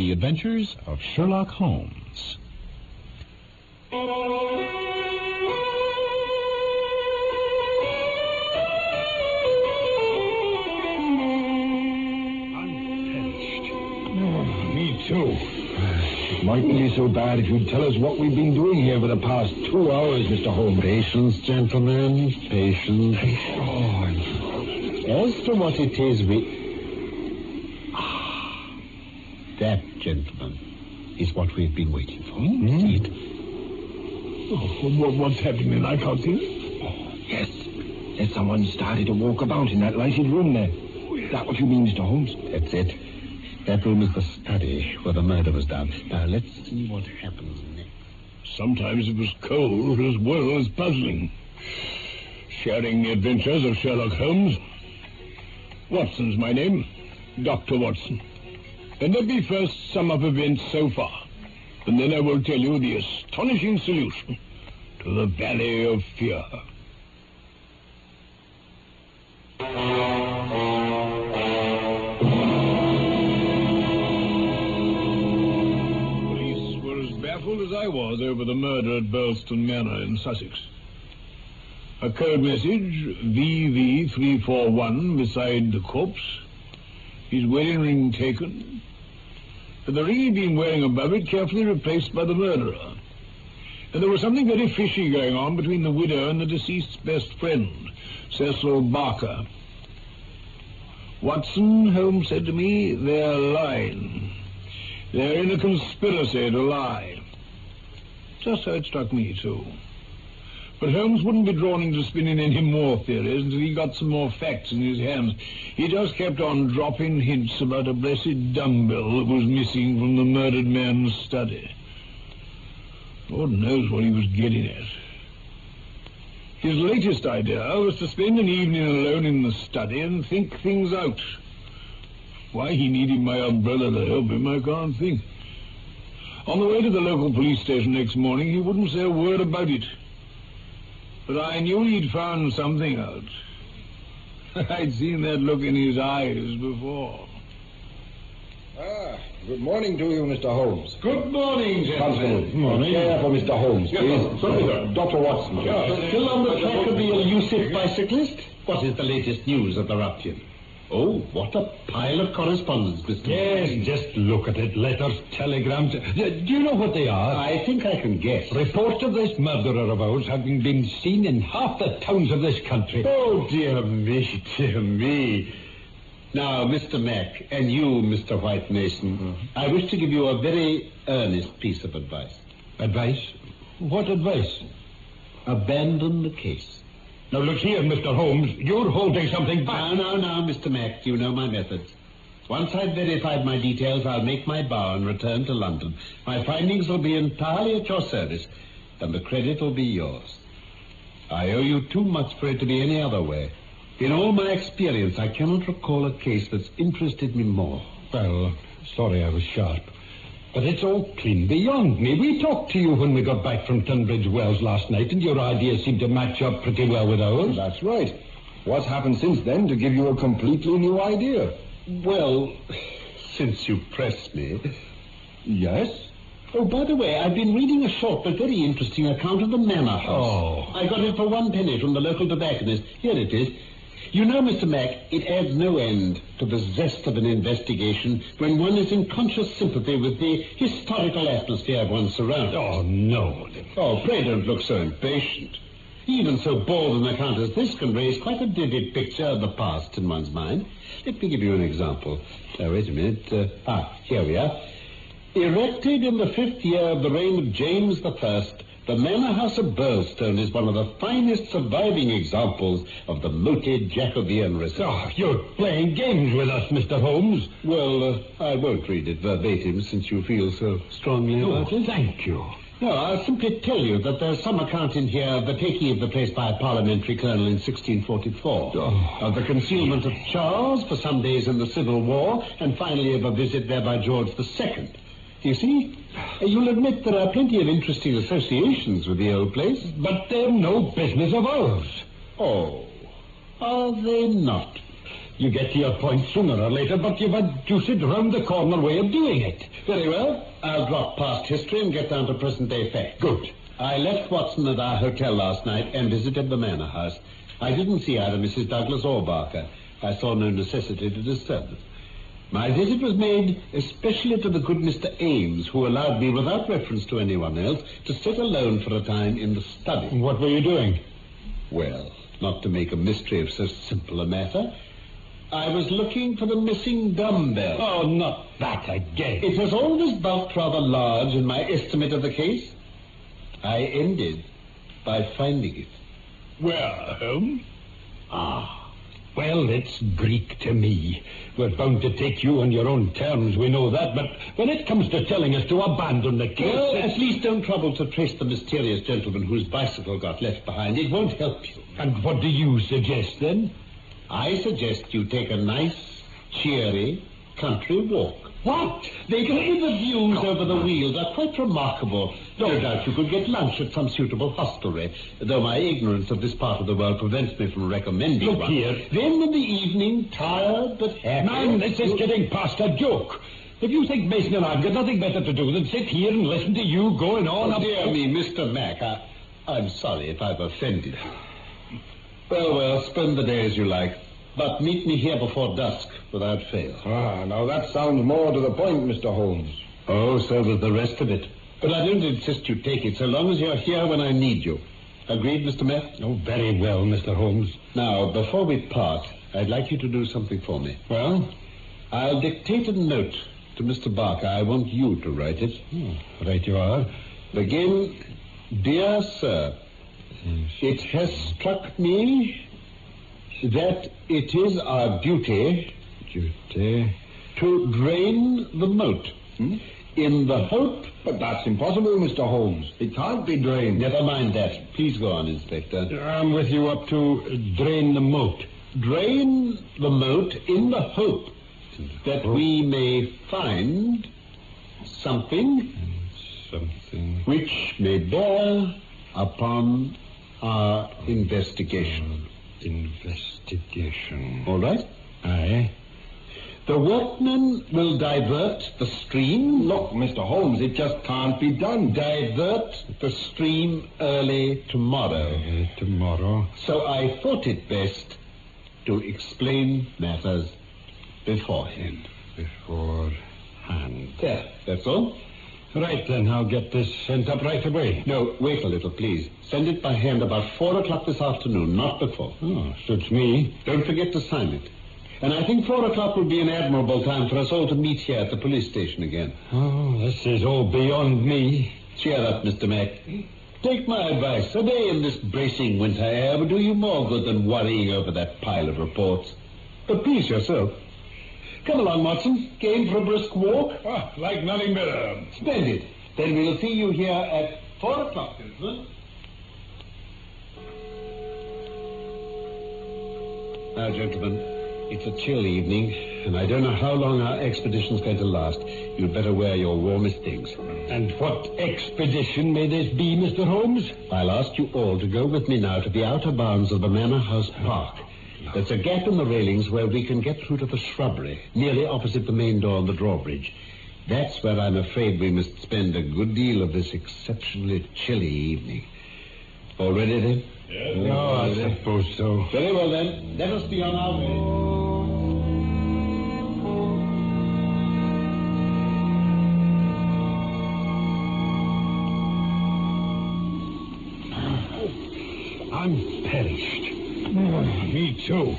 The Adventures of Sherlock Holmes. Me too. It mightn't be so bad if you'd tell us what we've been doing here for the past two hours, Mr. Holmes. Patience, gentlemen, patience. Oh, As to what it is we... Ah, that, gentlemen, is what we've been waiting for. Hmm? See it? oh, what's happening? I can't see it. Oh, Yes. There's someone started to walk about in that lighted room there. Oh, is that what you mean, Mr. Holmes? That's it. That room is the study where the murder was done. Now, let's see what happens next. Sometimes it was cold as well as puzzling. Sharing the adventures of Sherlock Holmes. Watson's my name. Dr. Watson. And let me first sum up events so far. And then I will tell you the astonishing solution to the Valley of Fear. Police were as baffled as I was over the murder at Birlstone Manor in Sussex. A code message, VV341, beside the corpse. His wedding ring taken. But the ring he'd been wearing above it carefully replaced by the murderer. And there was something very fishy going on between the widow and the deceased's best friend, Cecil Barker. Watson, Holmes said to me, they're lying. They're in a conspiracy to lie. Just so it struck me, too. But Holmes wouldn't be drawn into spinning any more theories until he got some more facts in his hands. He just kept on dropping hints about a blessed dumbbell that was missing from the murdered man's study. Lord knows what he was getting at. His latest idea was to spend an evening alone in the study and think things out. Why he needed my umbrella to help him, I can't think. On the way to the local police station next morning, he wouldn't say a word about it. But I knew he'd found something out. I'd seen that look in his eyes before. Ah, good morning to you, Mr. Holmes. Good morning, Constable, morning. chair for Mr. Holmes, please. sorry, sir. Dr. Watson. Still on the track of the elusive bicyclist? What is the latest news of the ruffian? Oh, what a pile of correspondence, Mr. Yes, just look at it. Letters, telegrams. Do you know what they are? I think I can guess. Reports of this murderer of ours having been seen in half the towns of this country. Oh, dear me, dear me. Now, Mr. Mack, and you, Mr. White Mason, mm-hmm. I wish to give you a very earnest piece of advice. Advice? What advice? Abandon the case. Now, look here, Mr. Holmes. You're holding something Now, back. now, now, Mr. Mack, you know my methods. Once I've verified my details, I'll make my bow and return to London. My findings will be entirely at your service, and the credit will be yours. I owe you too much for it to be any other way. In all my experience, I cannot recall a case that's interested me more. Well, sorry I was sharp. But it's all clean beyond me. We talked to you when we got back from Tunbridge Wells last night, and your ideas seemed to match up pretty well with ours. That's right. What's happened since then to give you a completely new idea? Well, since you press me. Yes? Oh, by the way, I've been reading a short but very interesting account of the Manor House. Oh. I got it for one penny from the local tobacconist. Here it is. You know, Mr. Mack, it adds no end to the zest of an investigation when one is in conscious sympathy with the historical atmosphere of one's surroundings. Oh, no. Oh, pray don't look so impatient. Even so bald an account as this can raise quite a vivid picture of the past in one's mind. Let me give you an example. Uh, wait a minute. Uh, ah, here we are. Erected in the fifth year of the reign of James the First, the Manor House of Birlstone is one of the finest surviving examples of the moated Jacobean resort. Oh, you're playing games with us, Mr. Holmes. Well, uh, I won't read it verbatim since you feel so strongly Oh, about it. thank you. No, I'll simply tell you that there's some account in here of the taking of the place by a parliamentary colonel in 1644, Oh. of the concealment of Charles for some days in the Civil War, and finally of a visit there by George II. You see, you'll admit there are plenty of interesting associations with the old place. But they're no business of ours. Oh, are they not? You get to your point sooner or later, but you've a deuced round-the-corner way of doing it. Very well. I'll drop past history and get down to present-day facts. Good. I left Watson at our hotel last night and visited the manor house. I didn't see either Mrs. Douglas or Barker. I saw no necessity to disturb them. My visit was made especially to the good Mr. Ames, who allowed me, without reference to anyone else, to sit alone for a time in the study. What were you doing? Well, not to make a mystery of so simple a matter, I was looking for the missing dumbbell. Oh, not that again. It was always bulked rather large in my estimate of the case. I ended by finding it. Where, Holmes? Ah. Well, it's Greek to me. We're bound to take you on your own terms, we know that, but when it comes to telling us to abandon the case... Well, at least don't trouble to trace the mysterious gentleman whose bicycle got left behind. It won't help you. And what do you suggest, then? I suggest you take a nice, cheery country walk. What? They say the views over the Weald are quite remarkable. No doubt you could get lunch at some suitable hostelry, though my ignorance of this part of the world prevents me from recommending one. Look one. here. Then in the evening, tired but happy... Man, this is getting past a joke. If you think Mason and I've got nothing better to do than sit here and listen to you going on... Oh, up- dear me, Mr. Mack, I, I'm sorry if I've offended. Well, well, spend the day as you like. But meet me here before dusk, without fail. Ah, now that sounds more to the point, Mr. Holmes. Oh, so does the rest of it. But I don't insist you take it, so long as you're here when I need you. Agreed, Mr. Mack? Oh, very well, Mr. Holmes. Now, before we part, I'd like you to do something for me. Well? I'll dictate a note to Mr. Barker. I want you to write it. Hmm, right you are. Begin, Dear Sir, it has struck me that it is our duty Duty. to drain the moat hmm, in the hope... But that's impossible, Mr. Holmes. It can't be drained. Never mind that. Please go on, Inspector. I'm with you up to drain the moat. Drain the moat in the hope that we may find something Something. which may bear upon our investigation. Investigation. All right? Aye. The workmen will divert the stream. Look, Mr. Holmes, it just can't be done. Divert the stream early tomorrow. Uh, tomorrow. So I thought it best to explain matters beforehand. Beforehand. There, that's all. Right then, I'll get this sent up right away. No, wait a little, please. Send it by hand about four o'clock this afternoon, not before. Oh, suits me. Don't forget to sign it. And I think four o'clock would be an admirable time for us all to meet here at the police station again. Oh, this is all beyond me. Cheer up, Mr. Mack. Take my advice. A day in this bracing winter air would do you more good than worrying over that pile of reports. But please yourself. Come along, Watson. Game for a brisk walk? Ah, like nothing better. Splendid. Then we'll see you here at four o'clock, gentlemen. Now, gentlemen, it's a chill evening, and I don't know how long our expedition's going to last. You'd better wear your warmest things. And what expedition may this be, Mr. Holmes? I'll ask you all to go with me now to the outer bounds of the Manor House Park. There's a gap in the railings where we can get through to the shrubbery, nearly opposite the main door of the drawbridge. That's where I'm afraid we must spend a good deal of this exceptionally chilly evening. All ready then? Yes. No, I suppose so. Very well then. Let us be on our way. Me too.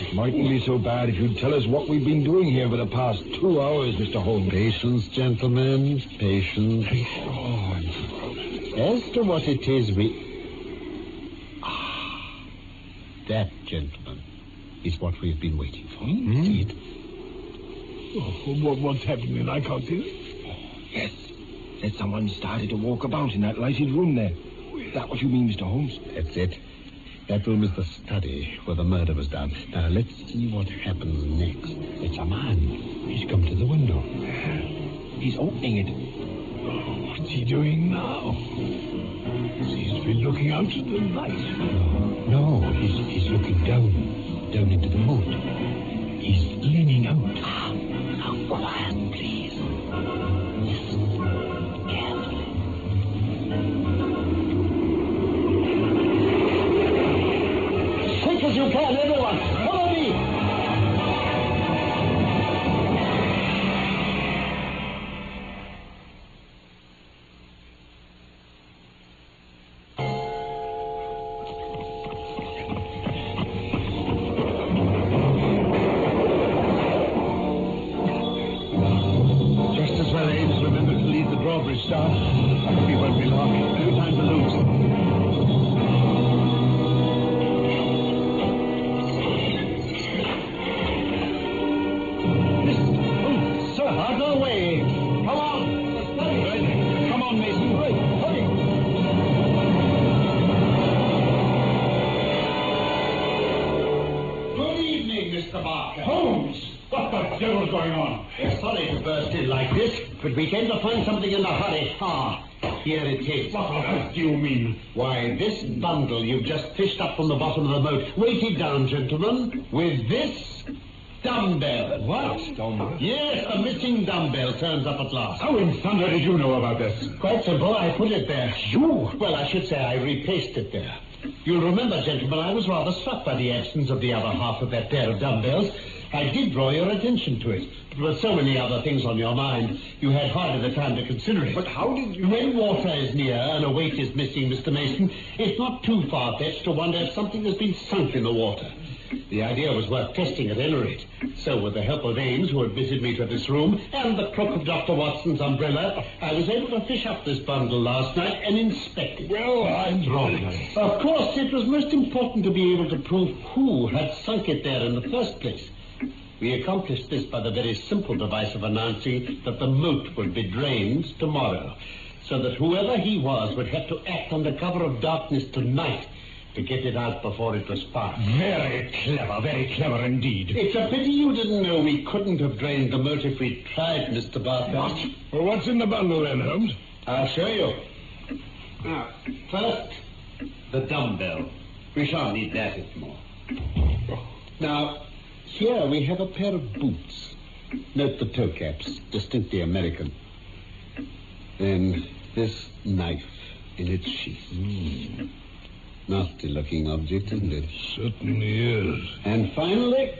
It mightn't be so bad if you'd tell us what we've been doing here for the past two hours, Mr. Holmes. Patience, gentlemen, patience. Oh, As to what it is we. Ah, that, gentlemen, is what we've been waiting for. See it? Oh, what, what's happening? I can't see it. Yes. There's someone started to walk about in that lighted room there. Is that what you mean, Mr. Holmes? That's it. That room is the study where the murder was done. Now, let's see what happens next. it's a man. He's come to the window. He's opening it. Oh, what's he doing now? Seems to be looking out at the light. No, he's, he's looking down, down into the moat. He's leaning out. Something in a hurry. Ah, here it is. What on earth do you mean? Why, this bundle you've just fished up from the bottom of the moat. Weight it down, gentlemen, with this dumbbell. What? Dumbbell? Yes, a missing dumbbell turns up at last. How in thunder did you know about this? Quite simple. I put it there. You? Well, I should say I replaced it there. You'll remember, gentlemen, I was rather struck by the absence of the other half of that pair of dumbbells. I did draw your attention to it. But with so many other things on your mind, you had hardly the time to consider it. But how did you... When water is near and a weight is missing, Mr. Mason, it's not too far-fetched to wonder if something has been sunk in the water. The idea was worth testing at any rate. So, with the help of Ames, who had visited me to this room, and the crook of Dr. Watson's umbrella, I was able to fish up this bundle last night and inspect it. Well, I'm wrong. Of course, it was most important to be able to prove who had sunk it there in the first place. We accomplished this by the very simple device of announcing that the moat would be drained tomorrow, so that whoever he was would have to act under cover of darkness tonight to get it out before it was found. Very clever, very clever indeed. It's a pity you didn't know we couldn't have drained the moat if we tried, Mr. Barker. What? Well, what's in the bundle then, Holmes? I'll show you. Now, first, the dumbbell. We shan't need that anymore. Now, here we have a pair of boots. Note the toe caps, distinctly American. Then this knife in its sheath. Nasty looking object, isn't it? Certainly is. And finally,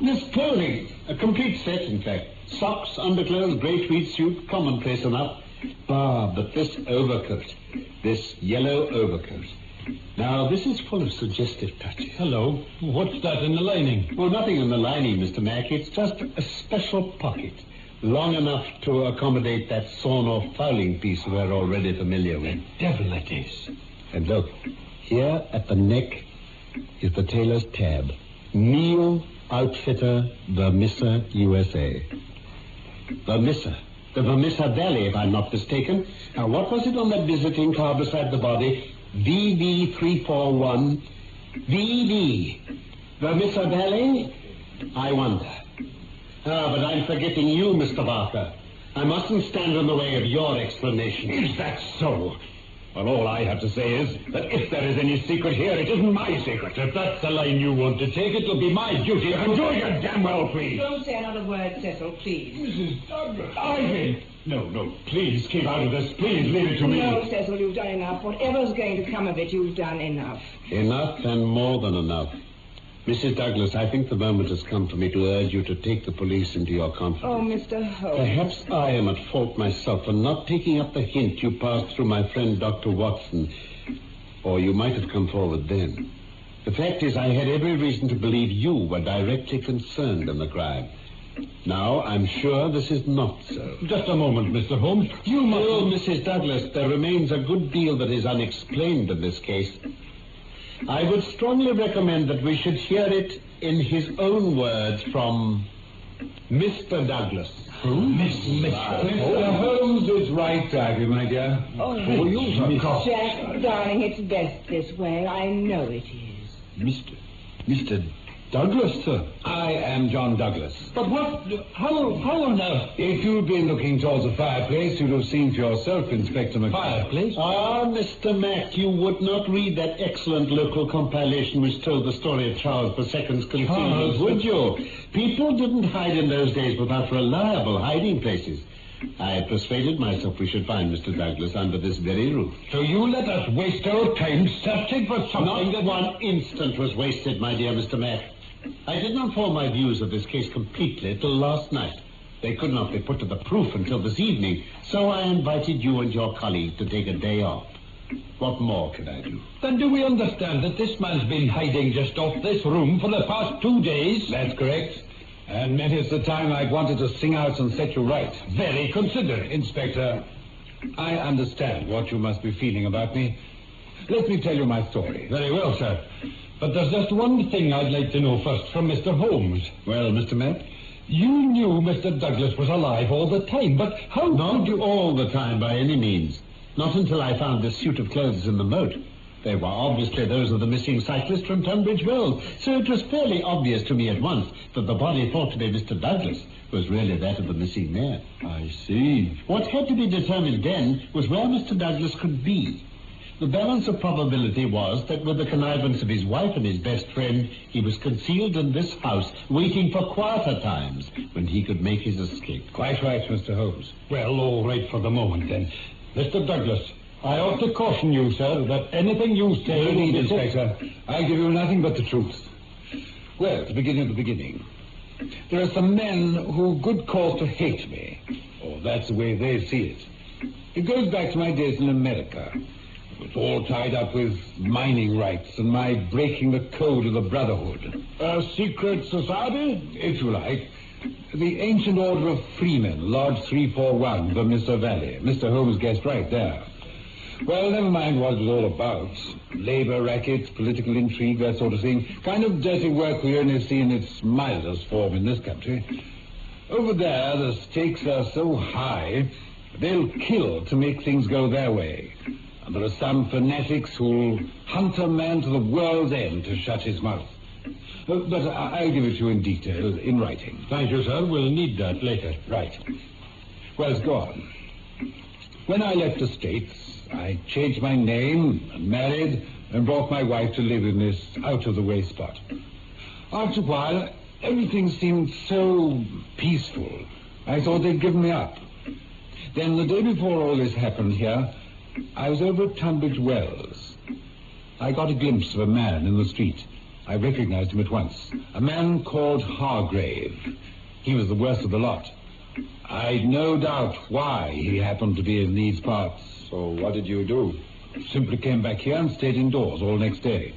this clothing. A complete set, in fact. Socks, underclothes, grey tweed suit, commonplace enough. Ah, but this overcoat. This yellow overcoat. Now, this is full of suggestive touches. Hello. What's that in the lining? Well, nothing in the lining, Mr. Mack. It's just a special pocket. Long enough to accommodate that sawn-off fowling piece we're already familiar with. The devil it is. And look, here at the neck is the tailor's tab. Neal Outfitter, Vermissa, USA. Vermissa. The Vermissa Valley, if I'm not mistaken. Now, what was it on that visiting card beside the body? VV341. VV. The Vermissa Valley? I wonder. Ah, but I'm forgetting you, Mr. Barker. I mustn't stand in the way of your explanation. Is that so? Well, all I have to say is that if there is any secret here, it isn't my secret. If that's the line you want to take, it'll be my duty. And do your damn well, please. Don't say another word, Cecil, please. Mrs. Douglas. Ivy! No, no, please keep out of this. Please leave it to me. No, Cecil, you've done enough. Whatever's going to come of it, you've done enough. Enough and more than enough. Mrs. Douglas, I think the moment has come for me to urge you to take the police into your confidence. Oh, Mr. Holmes. Perhaps I am at fault myself for not taking up the hint you passed through my friend Dr. Watson. Or you might have come forward then. The fact is, I had every reason to believe you were directly concerned in the crime. Now, I'm sure this is not so. Just a moment, Mr. Holmes. You must... Oh, Mrs. Douglas, there remains a good deal that is unexplained in this case. I would strongly recommend that we should hear it in his own words from Mr. Douglas. Who? Miss, Miss... Mr. Holmes is right, Ivy, my dear. Oh, For you, Jack, darling, it's best this way. I know it is. Mr. Mr. Douglas, sir. I am John Douglas. But what... How, how on earth... If you'd been looking towards the fireplace, you'd have seen for yourself, Inspector McFarlane. Fireplace? Ah, Mr. Mack, you would not read that excellent local compilation which told the story of Charles II's concealment, Charles, would you? People didn't hide in those days without reliable hiding places. I had persuaded myself we should find Mr. Douglas under this very roof. So you let us waste our time searching for something Not that... one instant was wasted, my dear Mr. Mack. I did not form my views of this case completely till last night. They could not be put to the proof until this evening, so I invited you and your colleague to take a day off. What more can I do? Then do we understand that this man's been hiding just off this room for the past two days? That's correct. And it is the time I wanted to sing out and set you right. Very considerate. Inspector, I understand what you must be feeling about me. Let me tell you my story. Very well, sir. But there's just one thing I'd like to know first from Mr. Holmes. Well, Mr. Mack? You knew Mr. Douglas was alive all the time, but how Not you... all the time, by any means. Not until I found this suit of clothes in the moat. They were obviously those of the missing cyclist from Tunbridge Wells, so it was fairly obvious to me at once that the body thought to be Mr. Douglas was really that of the missing man. I see. What had to be determined then was where Mr. Douglas could be. The balance of probability was that with the connivance of his wife and his best friend, he was concealed in this house, waiting for quieter times when he could make his escape. Quite right, Mr. Holmes. Well, all right for the moment, then. Mr. Douglas, I ought to caution you, sir, that anything you say... No need, Inspector. I give you nothing but the truth. Well, to begin at the beginning. There are some men who good cause to hate me. Or that's the way they see it. It goes back to my days in America. It was all tied up with mining rights and my breaking the code of the Brotherhood. A secret society? If you like. The Ancient Order of Freemen, Lodge 341, the Vermissa Valley. Mr. Holmes guessed right there. Well, never mind what it was all about. Labor rackets, political intrigue, that sort of thing. Kind of dirty work we only see in its mildest form in this country. Over there, the stakes are so high, they'll kill to make things go their way. There are some fanatics who'll hunt a man to the world's end to shut his mouth. Uh, but I- I'll give it to you in detail, in writing. Thank you, sir. We'll need that later. Right. Well, it's gone. When I left the States, I changed my name and married and brought my wife to live in this out-of-the-way spot. After a while, everything seemed so peaceful. I thought they'd given me up. Then the day before all this happened here, I was over at Tunbridge Wells. I got a glimpse of a man in the street. I recognized him at once. A man called Hargrave. He was the worst of the lot. I'd no doubt why he happened to be in these parts. So what did you do? Simply came back here and stayed indoors all next day.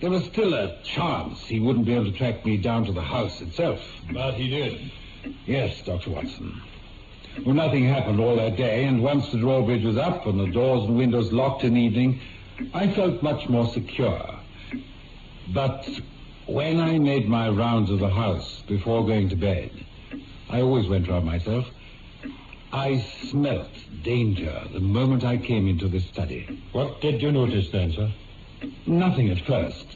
There was still a chance he wouldn't be able to track me down to the house itself. But he did. Yes, Dr. Watson. Well, nothing happened all that day, and once the drawbridge was up and the doors and windows locked in the evening, I felt much more secure. But when I made my rounds of the house before going to bed, I always went round myself, I smelt danger the moment I came into the study. What did you notice then, sir? Nothing at first.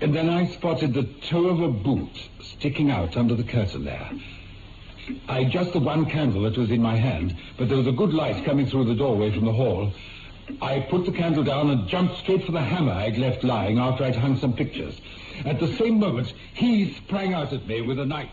And then I spotted the toe of a boot sticking out under the curtain there. I just the one candle that was in my hand, but there was a good light coming through the doorway from the hall. I put the candle down and jumped straight for the hammer I'd left lying after I'd hung some pictures. At the same moment, he sprang out at me with a knife.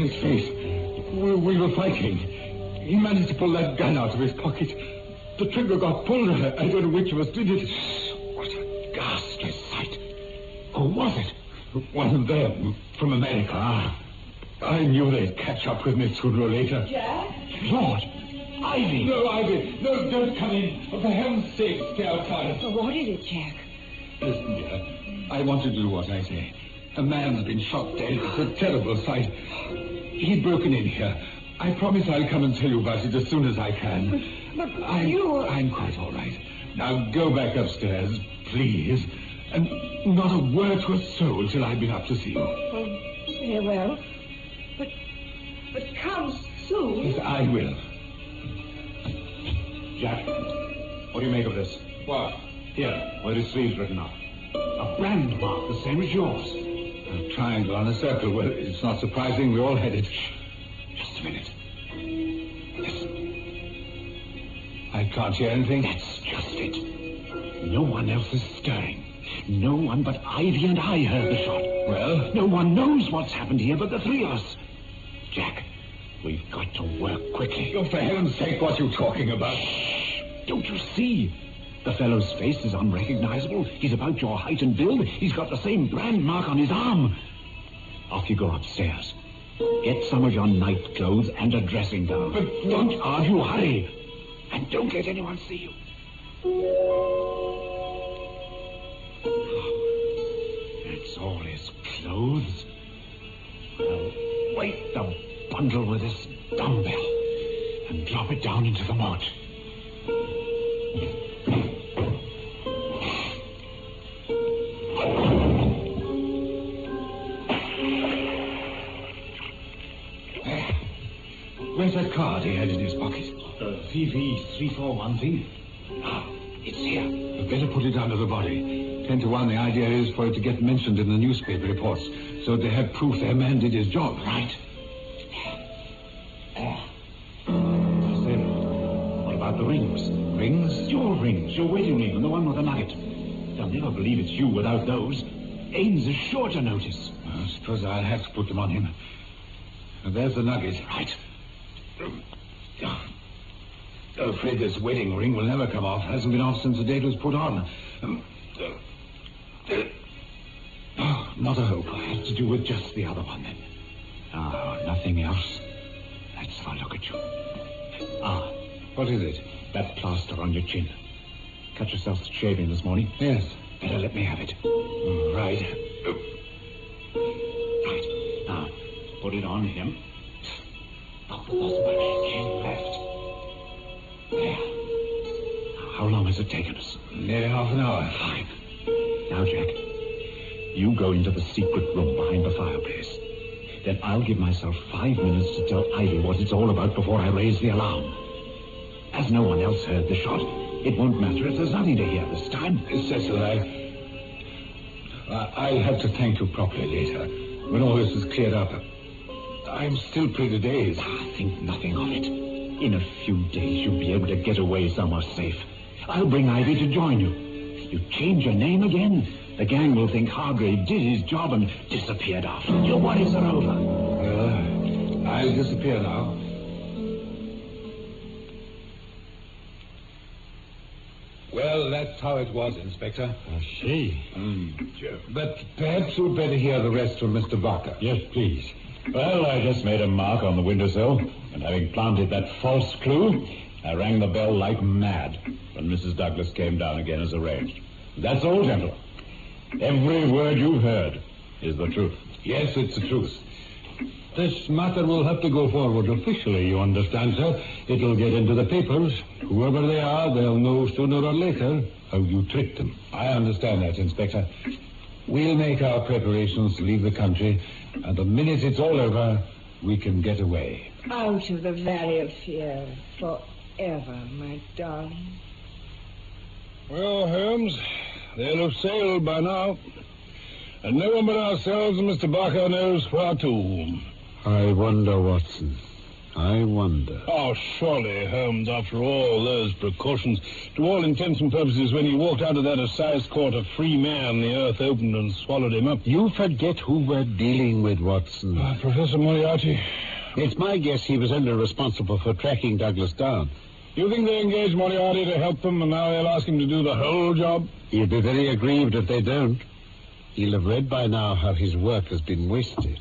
In his face. We, we were fighting. He managed to pull that gun out of his pocket. The trigger got pulled. I, I don't know which of us did it. What a ghastly sight. Who was it? One of them, from America. Ah, I knew they'd catch up with me sooner or later. Jack? Lord! Ivy! No, Ivy! No, don't come in. For heaven's sake, stay outside. Oh, what is it, Jack? Listen, dear. I want to do what I say. A man's been shot dead. It's a terrible sight. He'd broken in here. I promise I'll come and tell you about it as soon as I can. But I'm, you... I'm quite all right. Now go back upstairs, please. And not a word to a soul till I've been up to see you. Oh, very well. But, but come soon. Yes, I will. Jack, what do you make of this? What? Here, where his sleeve's written up. A brand mark, the same as yours. A triangle on a circle. Well, it's not surprising. We all had it. Just a minute. Listen. I can't hear anything. That's just it. No one else is stirring. No one but Ivy and I heard the shot. Well? No one knows what's happened here but the three of us. Jack, we've got to work quickly. Oh, for heaven's sake, what are you talking about? Don't you see? The fellow's face is unrecognizable. He's about your height and build. He's got the same brand mark on his arm. Off you go upstairs. Get some of your night clothes and a dressing gown. But don't argue. Hurry. And don't let anyone see you. That's all his clothes. Well, weight the bundle with this dumbbell and drop it down into the moat. He had in his pocket? Uh, VV341 thing. Ah, it's here. You'd better put it under the body. Ten to one, the idea is for it to get mentioned in the newspaper reports, so they have proof their man did his job. Right. Then, what about the rings? Rings? Your rings, your wedding ring, and the one with the nugget. They'll never believe it's you without those. Ames is sure to notice. I suppose I'll have to put them on him. There's the nugget. Right. I'm afraid this wedding ring will never come off. Hasn't been off since the date was put on. Um, uh, uh, oh, not a hope. I have to do with just the other one then. Ah, nothing else. Let's have a look at you. Ah, What is it? that plaster on your chin. Cut yourself shaving this morning? Yes. Better let me have it. Mm, Right. Right. Now, put it on him. Not the bottom much skin left. There. Now, how long has it taken us? Nearly half an hour. Fine. Now, Jack, you go into the secret room behind the fireplace. Then I'll give myself five minutes to tell Ivy what it's all about before I raise the alarm. As no one else heard the shot, it won't matter if there's nothing to hear this time. Cecil. I- I'll have to thank you properly later, when all this is cleared up. I'm still pretty dazed. Ah, think nothing of it. In a few days, you'll be able to get away somewhere safe. I'll bring Ivy to join you. You change your name again. The gang will think Hargrave did his job and disappeared after. Your worries are over. Well, I'll disappear now. That's how it was, Inspector. I see. Mm, but perhaps you'd better hear the rest from Mr. Barker. Yes, please. Well, I just made a mark on the windowsill, and having planted that false clue, I rang the bell like mad when Mrs. Douglas came down again as arranged. That's all, gentlemen. Every word you've heard is the truth. Yes, it's the truth. This matter will have to go forward officially, you understand, sir. It'll get into the papers. Whoever they are, they'll know sooner or later how you tricked them. I understand that, Inspector. We'll make our preparations to leave the country, and the minute it's all over, we can get away. Out of the valley of fear forever, my darling. Well, Holmes, they'll have sailed by now. And no one but ourselves and Mr. Barker knows where to. I wonder, Watson. I wonder. Oh, surely, Holmes, after all those precautions, to all intents and purposes, when he walked out of that assize court a free man, the earth opened and swallowed him up. You forget who we're dealing with, Watson. Uh, Professor Moriarty. It's my guess he was only responsible for tracking Douglas down. You think they engaged Moriarty to help them, and now they'll ask him to do the whole job? He'll be very aggrieved if they don't. He'll have read by now how his work has been wasted.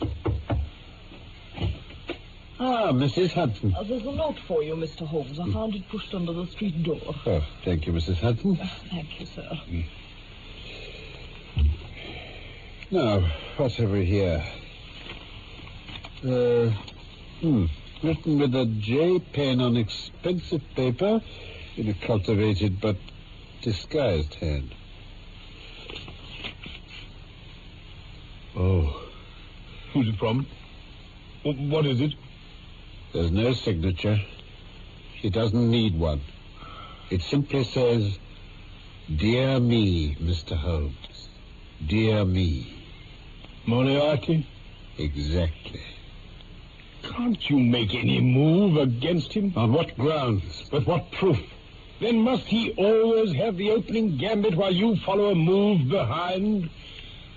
Ah, Mrs. Hudson. Uh, there's a note for you, Mr. Holmes. I found it pushed under the street door. Oh, thank you, Mrs. Hudson. Thank you, sir. Now, what's over here? Uh, hmm. Written with a J pen on expensive paper in a cultivated but disguised hand. Oh, Who's it from? What is it? There's no signature. He doesn't need one. It simply says, Dear me, Mr. Holmes. Dear me. Moriarty? Exactly. Can't you make any move against him? On what grounds? With what proof? Then must he always have the opening gambit while you follow a move behind?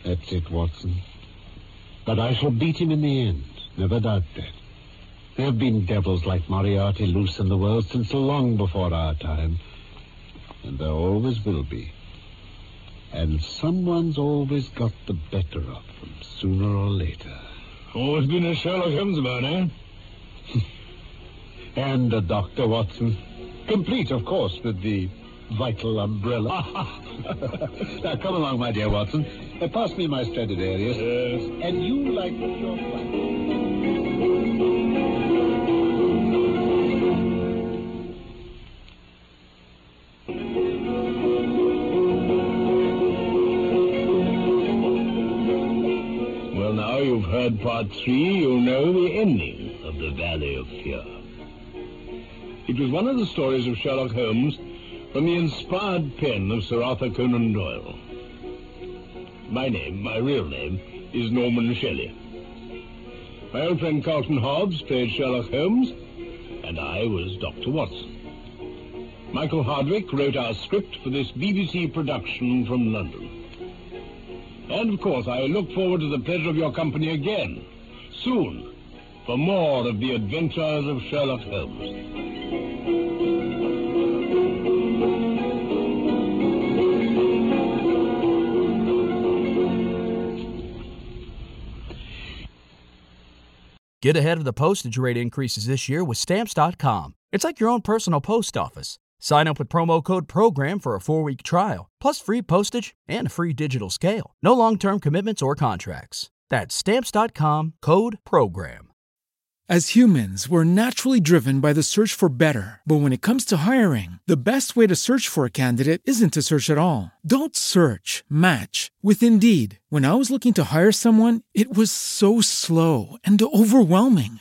That's it, Watson. But I shall beat him in the end. Never doubt that. There have been devils like Moriarty loose in the world since long before our time. And there always will be. And someone's always got the better of them, sooner or later. Always been a Sherlock Holmes about, eh? And a Dr. Watson. Complete, of course, with the vital umbrella. now, come along, my dear Watson. Uh, pass me my Stradivarius. Yes. And you like your three, you'll know the ending of the Valley of Fear. It was one of the stories of Sherlock Holmes from the inspired pen of Sir Arthur Conan Doyle. My name, my real name, is Norman Shelley. My old friend Carlton Hobbs played Sherlock Holmes, and I was Dr. Watson. Michael Hardwick wrote our script for this BBC production from London. And of course, I look forward to the pleasure of your company again, soon, for more of the adventures of Sherlock Holmes. Get ahead of the postage rate increases this year with Stamps.com. It's like your own personal post office. Sign up with promo code PROGRAM for a four week trial, plus free postage and a free digital scale. No long term commitments or contracts. That's Stamps.com code PROGRAM. As humans, we're naturally driven by the search for better. But when it comes to hiring, the best way to search for a candidate isn't to search at all. Don't search, match with Indeed. When I was looking to hire someone, it was so slow and overwhelming.